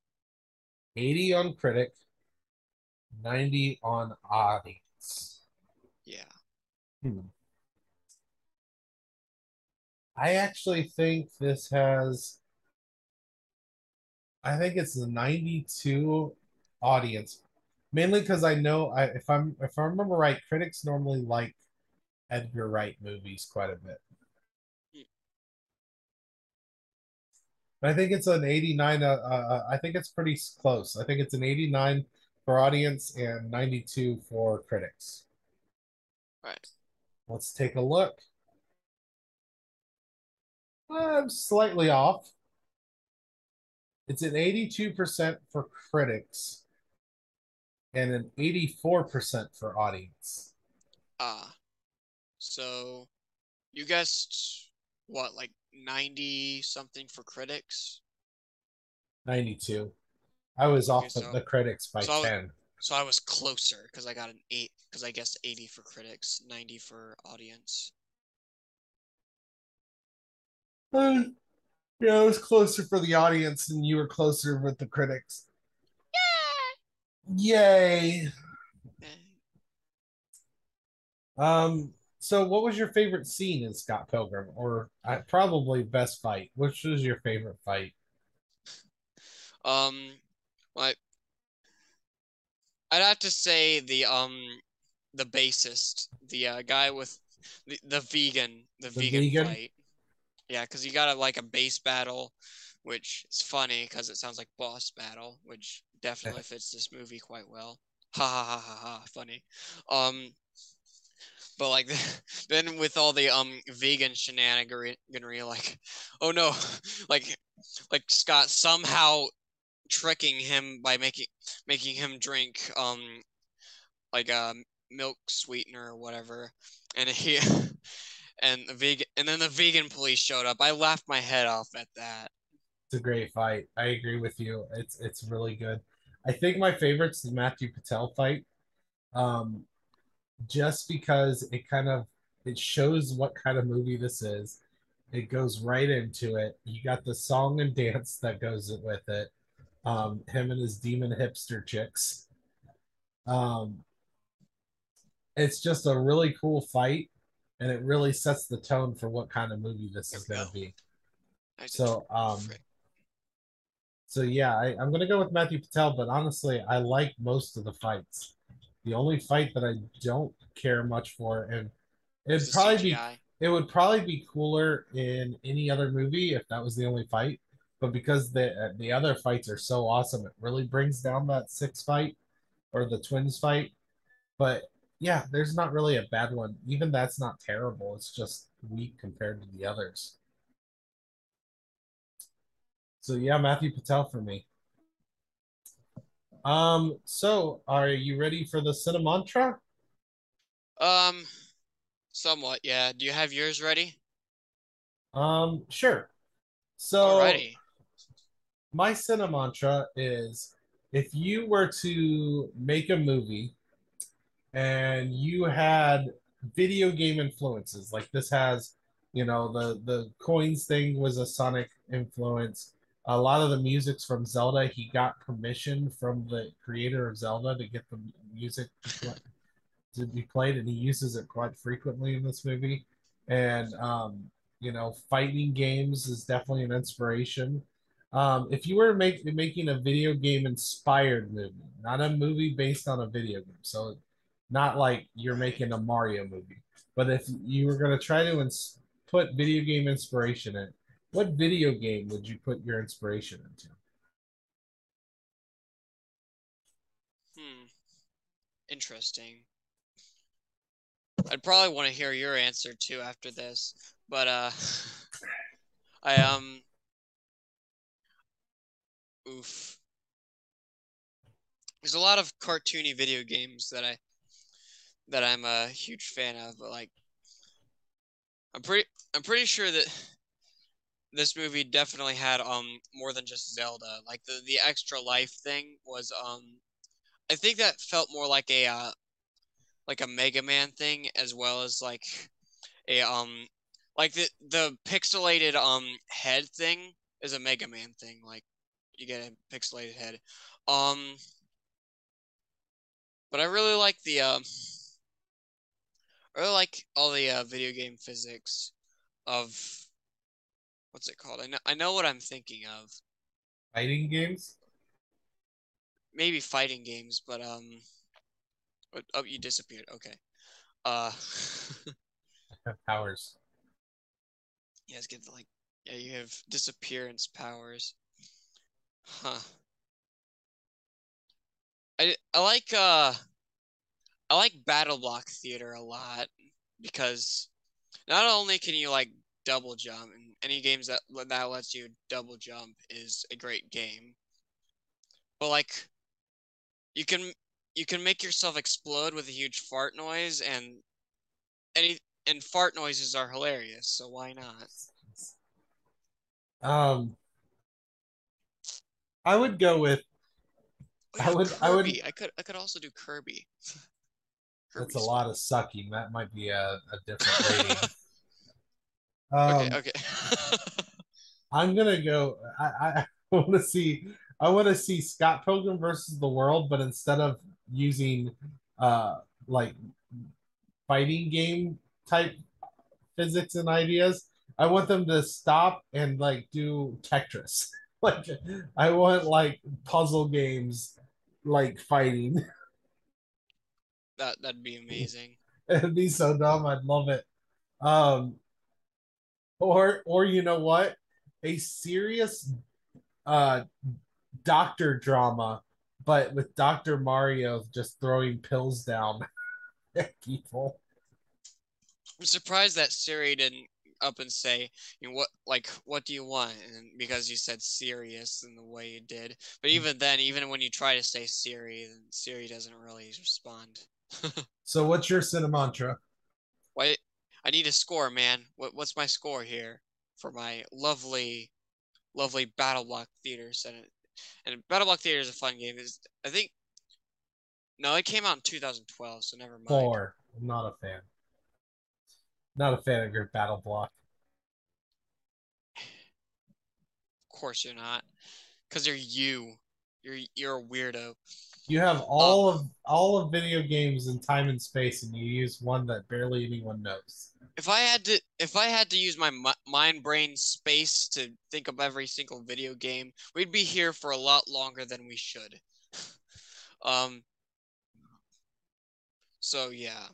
80 on critic, 90 on audience. Yeah. Hmm. I actually think this has I think it's the 92 audience. Mainly because I know I, if I'm if I remember right, critics normally like Edgar Wright movies quite a bit. I think it's an 89. Uh, uh, I think it's pretty close. I think it's an 89 for audience and 92 for critics. Right. Let's take a look. I'm slightly off. It's an 82% for critics and an 84% for audience. Ah. So you guessed what, like 90 something for critics? 92. I was off Okay, so- the critics by so I was- 10. So I was closer because I got an 8 because I guessed 80 for critics, 90 for audience. Uh, yeah, I was closer for the audience and you were closer with the critics. yeah. Yay. Um, so what was your favorite scene in Scott Pilgrim? Or uh, probably best fight. Which was your favorite fight? Um, like I'd have to say the um the bassist, the uh, guy with the, the vegan, the, The vegan, vegan? fight. Yeah, because you got a like a bass battle, which is funny because it sounds like boss battle, which definitely fits this movie quite well. Ha ha ha ha ha! Funny. Um, but like then with all the um vegan shenaniganry, like oh no, like like Scott somehow tricking him by making making him drink um like a um, milk sweetener or whatever, and he and the vegan and then the vegan police showed up. I laughed my head off at that. It's a great fight. I agree with you. It's it's really good. I think my favorite's the Matthew Patel fight. Um, just because it kind of it shows what kind of movie this is. It goes right into it. You got the song and dance that goes with it. Um, him and his demon hipster chicks. Um, it's just a really cool fight, and it really sets the tone for what kind of movie this is going to be. So, um, so yeah, I, I'm going to go with Matthew Patel, but honestly, I like most of the fights. The only fight that I don't care much for, and it'd probably be it would probably be cooler in any other movie if that was the only fight. But because the the other fights are so awesome, it really brings down that six fight or the twins fight. But yeah, there's not really a bad one. Even that's not terrible. It's just weak compared to the others. So yeah, Matthew Patel for me. Um, so are you ready for the Cinemantra? Um, somewhat, yeah. Do you have yours ready? Um, sure. So Alrighty. my Cinemantra is if you were to make a movie and you had video game influences, like this has, you know, the the coins thing was a Sonic influence a lot of the music's from Zelda. He got permission from the creator of Zelda to get the music to be played, and he uses it quite frequently in this movie. And um, you know, fighting games is definitely an inspiration. Um, if you were make, making a video game inspired movie, not a movie based on a video game, so not like you're making a Mario movie, but if you were going to try to ins- put video game inspiration in, what video game would you put your inspiration into? Hmm. Interesting. I'd probably want to hear your answer too after this, but uh, I um, oof. There's a lot of cartoony video games that I that I'm a huge fan of, but like, I'm pretty I'm pretty sure that this movie definitely had um more than just Zelda. Like the the extra life thing was um I think that felt more like a uh, like a Mega Man thing as well as like a um like the the pixelated um head thing is a Mega Man thing. Like you get a pixelated head. Um but I really like the um I really like all the uh, video game physics of what's it called? I know I know what I'm thinking of. Fighting games? Maybe fighting games, but um oh you disappeared. Okay. Uh powers. You guys get like yeah, you have disappearance powers. Huh. I I like uh I like battle block Theater a lot because not only can you like double jump, and any games that that lets you double jump is a great game. But like, you can you can make yourself explode with a huge fart noise, and any and fart noises are hilarious. So why not? Um, I would go with. I would. Kirby. I would. I could. I could also do Kirby. That's a lot of sucking. That might be a, a different rating. Um, okay, okay. I'm gonna go. I, I want to see. I want to see Scott Pilgrim versus the World, but instead of using uh like fighting game type physics and ideas, I want them to stop and like do Tetris. like I want like puzzle games like fighting. That that'd be amazing. It'd be so dumb. I'd love it. Um, or or you know what a serious uh doctor drama but with dr mario just throwing pills down at people I'm surprised that Siri didn't up and say, you know, what like what do you want? And because you said serious in the way you did. But Hmm. even then, even when you try to say Siri, then Siri doesn't really respond. So what's your Cinemantra? Why I need a score, man. What what's my score here for my lovely lovely Battle Block Theaters and and Battle Block Theater is a fun game. Is I think no, it came out in 2012, so never mind. Four. I'm not a fan. Not a fan of your battle block. Of course you're not, because you're you. You're you're a weirdo. You have all of all of video games in time and space, and you use one that barely anyone knows. If I had to, if I had to use my mind brain space to think of every single video game, we'd be here for a lot longer than we should. um. So yeah.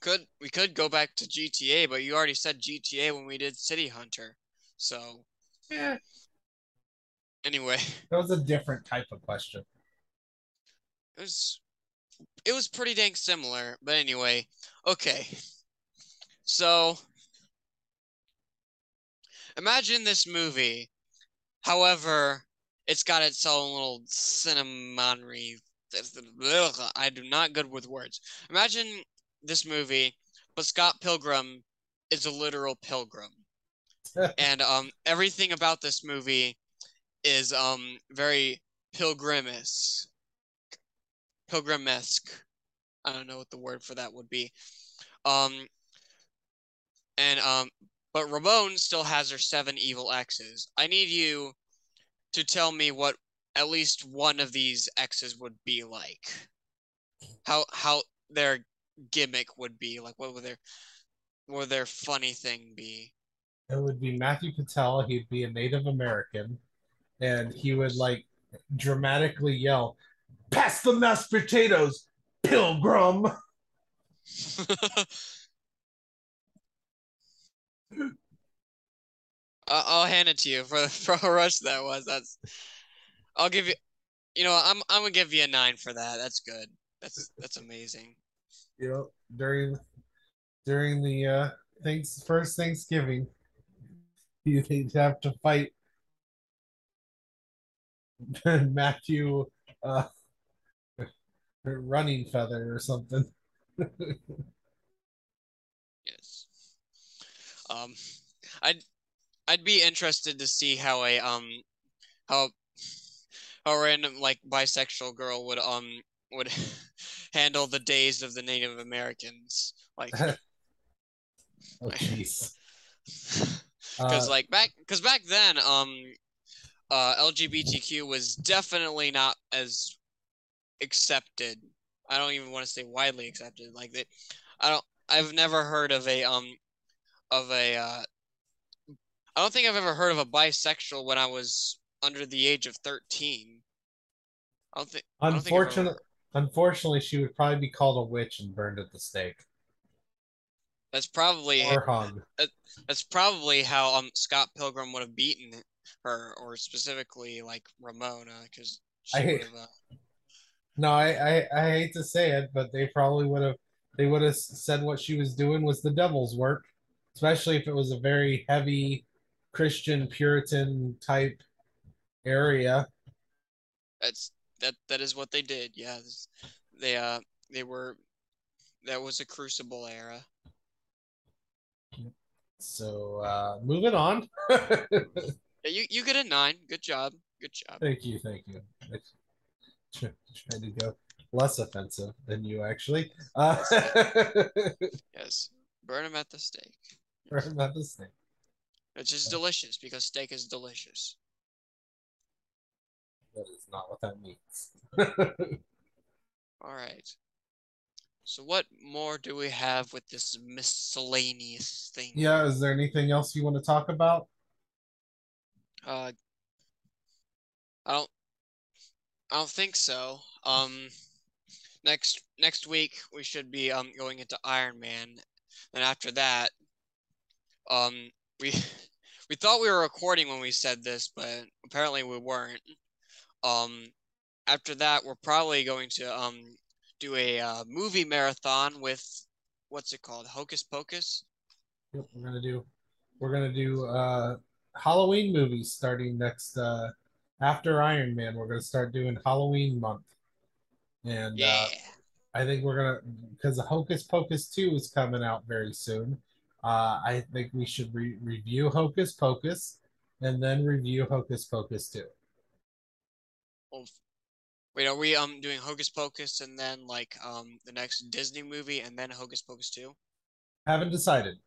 Could we could go back to GTA, but you already said GTA when we did City Hunter. So Yeah, anyway, that was a different type of question. It was it was pretty dang similar. But anyway, okay. So imagine this movie. However, it's got its own little cinemonry. I do not good with words. Imagine this movie, but Scott Pilgrim is a literal pilgrim. and um everything about this movie is um very pilgrimesque. Pilgrimesque. I don't know what the word for that would be. Um and um but Ramon still has her seven evil exes. I need you to tell me what at least one of these exes would be like. How how their gimmick would be like what would their what would their funny thing be? It would be Matthew Patel. He'd be a Native American, and he would like dramatically yell, "Pass the mashed potatoes, Pilgrim!" I- I'll hand it to you for for how rush that was. That's I'll give you you know, I'm I'm gonna give you a nine for that. That's good. That's that's amazing. You know, during during the uh things first Thanksgiving, you'd have to fight Matthew uh running feather or something. Yes. Um I'd I'd be interested to see how a um how how a random like bisexual girl would um would handle the days of the Native Americans. Like Oh jeez. because Uh, like back because back then um uh lgbtq was definitely not as accepted i don't even want to say widely accepted like they i don't i've never heard of a um of a uh i don't think i've ever heard of a bisexual when i was under the age of 13 i don't think I don't think Unfortunately, unfortunately, she would probably be called a witch and burned at the stake that's probably or hung. that's probably how um Scott Pilgrim would have beaten her, or specifically like Ramona, because she I- would have. Uh, No, I, I I hate to say it, but they probably would have they would have said what she was doing was the devil's work, especially if it was a very heavy Christian Puritan type area. that's that that is what they did. Yeah, they uh they were that was a Crucible era. So uh moving on. Yeah, you you get a nine. Good job. Good job. thank you, thank you. I tr- tried to go less offensive than you actually. Uh Yes, burn them at the stake, I'm at the same. which is delicious because steak is delicious. That is not what that means. All right. So what more do we have with this miscellaneous thing? yeah, is there anything else you want to talk about? Uh, I don't. I don't think so. Um, next next week we should be um going into Iron Man, and after that, um, we we thought we were recording when we said this, but apparently we weren't. Um, after that, we're probably going to um do a uh, movie marathon with what's it called? Hocus Pocus. Yep, we're gonna do we're gonna do uh Halloween movies starting next uh after Iron Man. We're gonna start doing Halloween month, and Yeah. uh, I think we're gonna because Hocus Pocus two is coming out very soon. Uh, I think we should re- review Hocus Pocus and then review Hocus Pocus two. Well, wait, are we um doing Hocus Pocus and then like um the next Disney movie and then Hocus Pocus two? Haven't decided.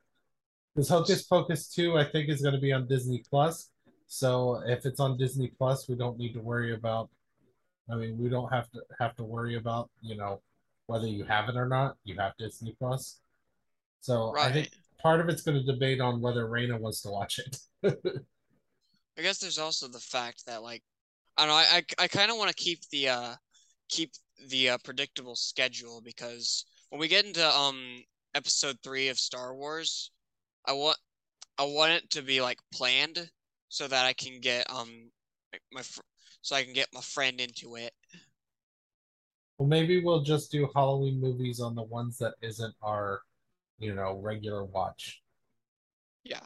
Because Hocus Pocus 2, I think, is going to be on Disney Plus. So if it's on Disney Plus, we don't need to worry about. I mean, we don't have to have to worry about you know whether you have it or not. You have Disney Plus. So I think part of it's going to debate on whether Raina wants to watch it. I guess there's also the fact that like I don't know, I I, I kind of want to keep the uh keep the uh, predictable schedule because when we get into um episode 3 of Star Wars, I want I want it to be like planned so that I can get um my fr- so I can get my friend into it. well, maybe we'll just do Halloween movies on the ones that isn't our, you know, regular watch. Yeah.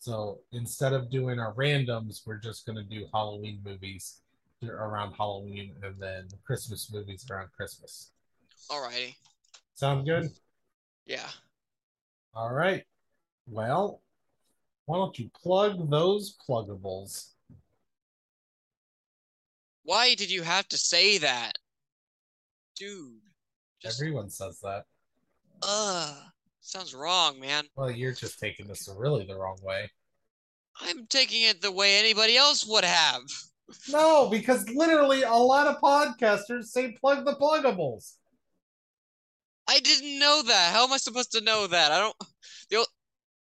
So instead of doing our randoms, we're just going to do Halloween movies around Halloween and then Christmas movies around Christmas. Alrighty. Sound good? Yeah. All right. Well, why don't you plug those pluggables? Why did you have to say that? Dude. Just Everyone says that. uh sounds wrong, man. Well, you're just taking this really the wrong way. I'm taking it the way anybody else would have. No, because literally a lot of podcasters say plug the pluggables. I didn't know that. How am I supposed to know that? I don't. The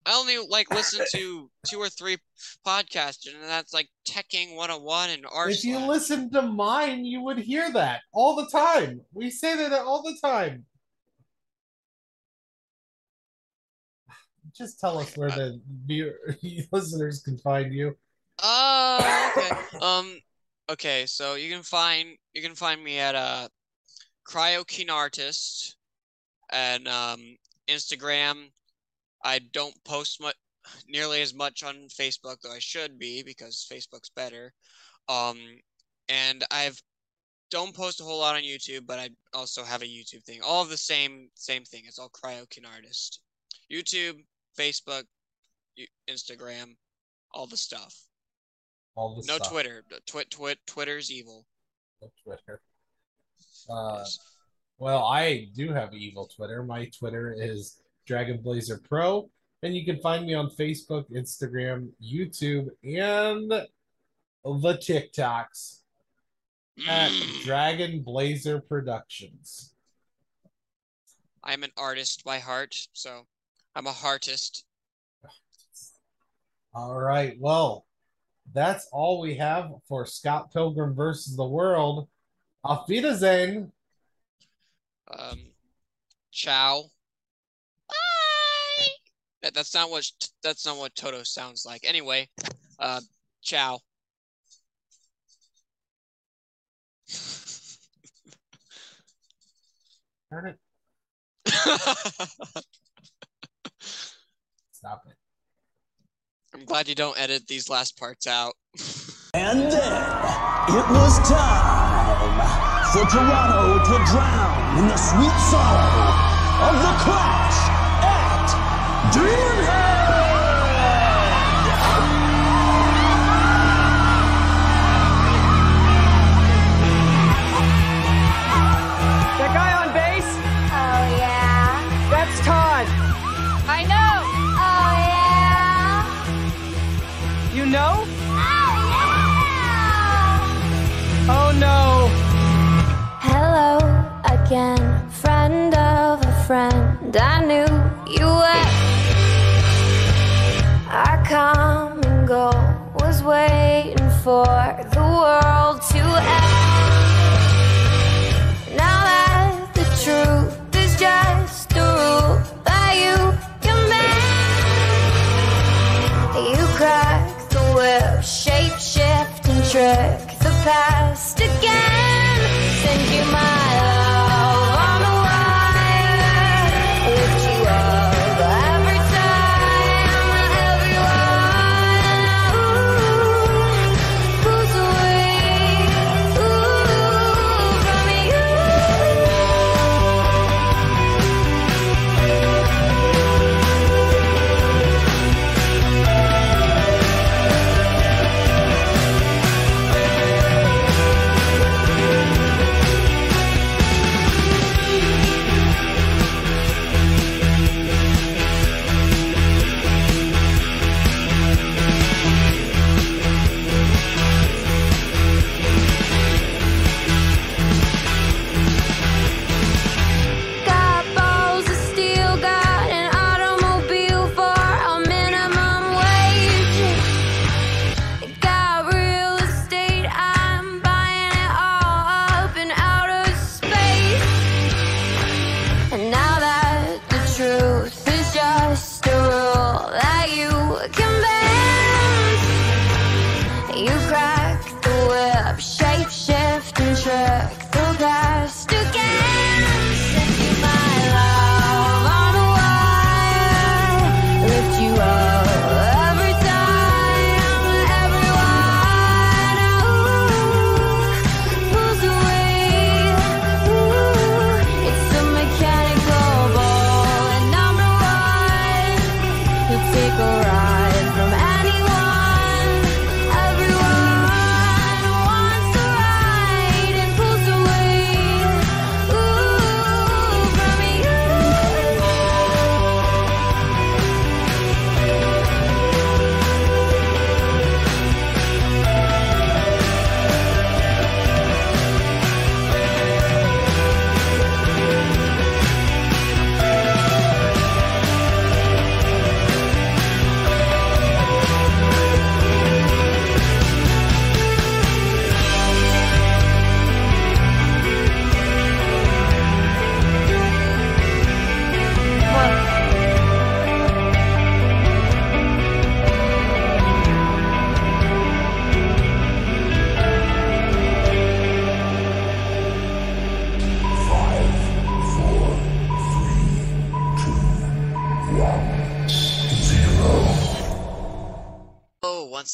I only like listen to two or three podcasts, and that's like Teching 101 and R. If you listen to mine, you would hear that all the time. We say that all the time. Just tell us where the viewer, listeners can find you. Oh, okay. um, okay. So you can find you can find me at uh, Cryokeen Artist, and um, Instagram. I don't post much, nearly as much on Facebook, though I should be because Facebook's better. Um, and I've don't post a whole lot on YouTube, but I also have a YouTube thing. All of the same same thing. It's all Cryokeen Artist. YouTube, Facebook, Instagram, all the stuff. All the No stuff. Twitter. Twit twit Twitter's evil. No Twitter. Uh, well, I do have evil Twitter. My Twitter is Dragon Blazer Pro, and you can find me on Facebook, Instagram, YouTube, and the TikToks at Dragon Blazer Productions. I'm an artist by heart, so I'm a heartist. All right. Well, that's all we have for Scott Pilgrim versus the World. Auf Wiedersehen. Um, ciao. Bye. That, that's not what that's not what Toto sounds like. Anyway, uh, ciao. Darn it. Stop it. I'm glad you don't edit these last parts out. And then it was time for Toronto to drown in the sweet sorrow of the crash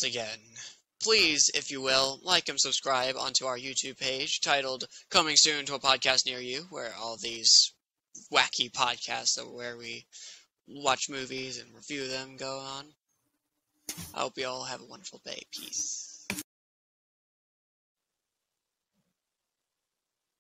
again, please, if you will, like and subscribe onto our YouTube page titled Coming Soon to a Podcast Near You, where all these wacky podcasts of where we watch movies and review them go on. I hope you all have a wonderful day. Peace.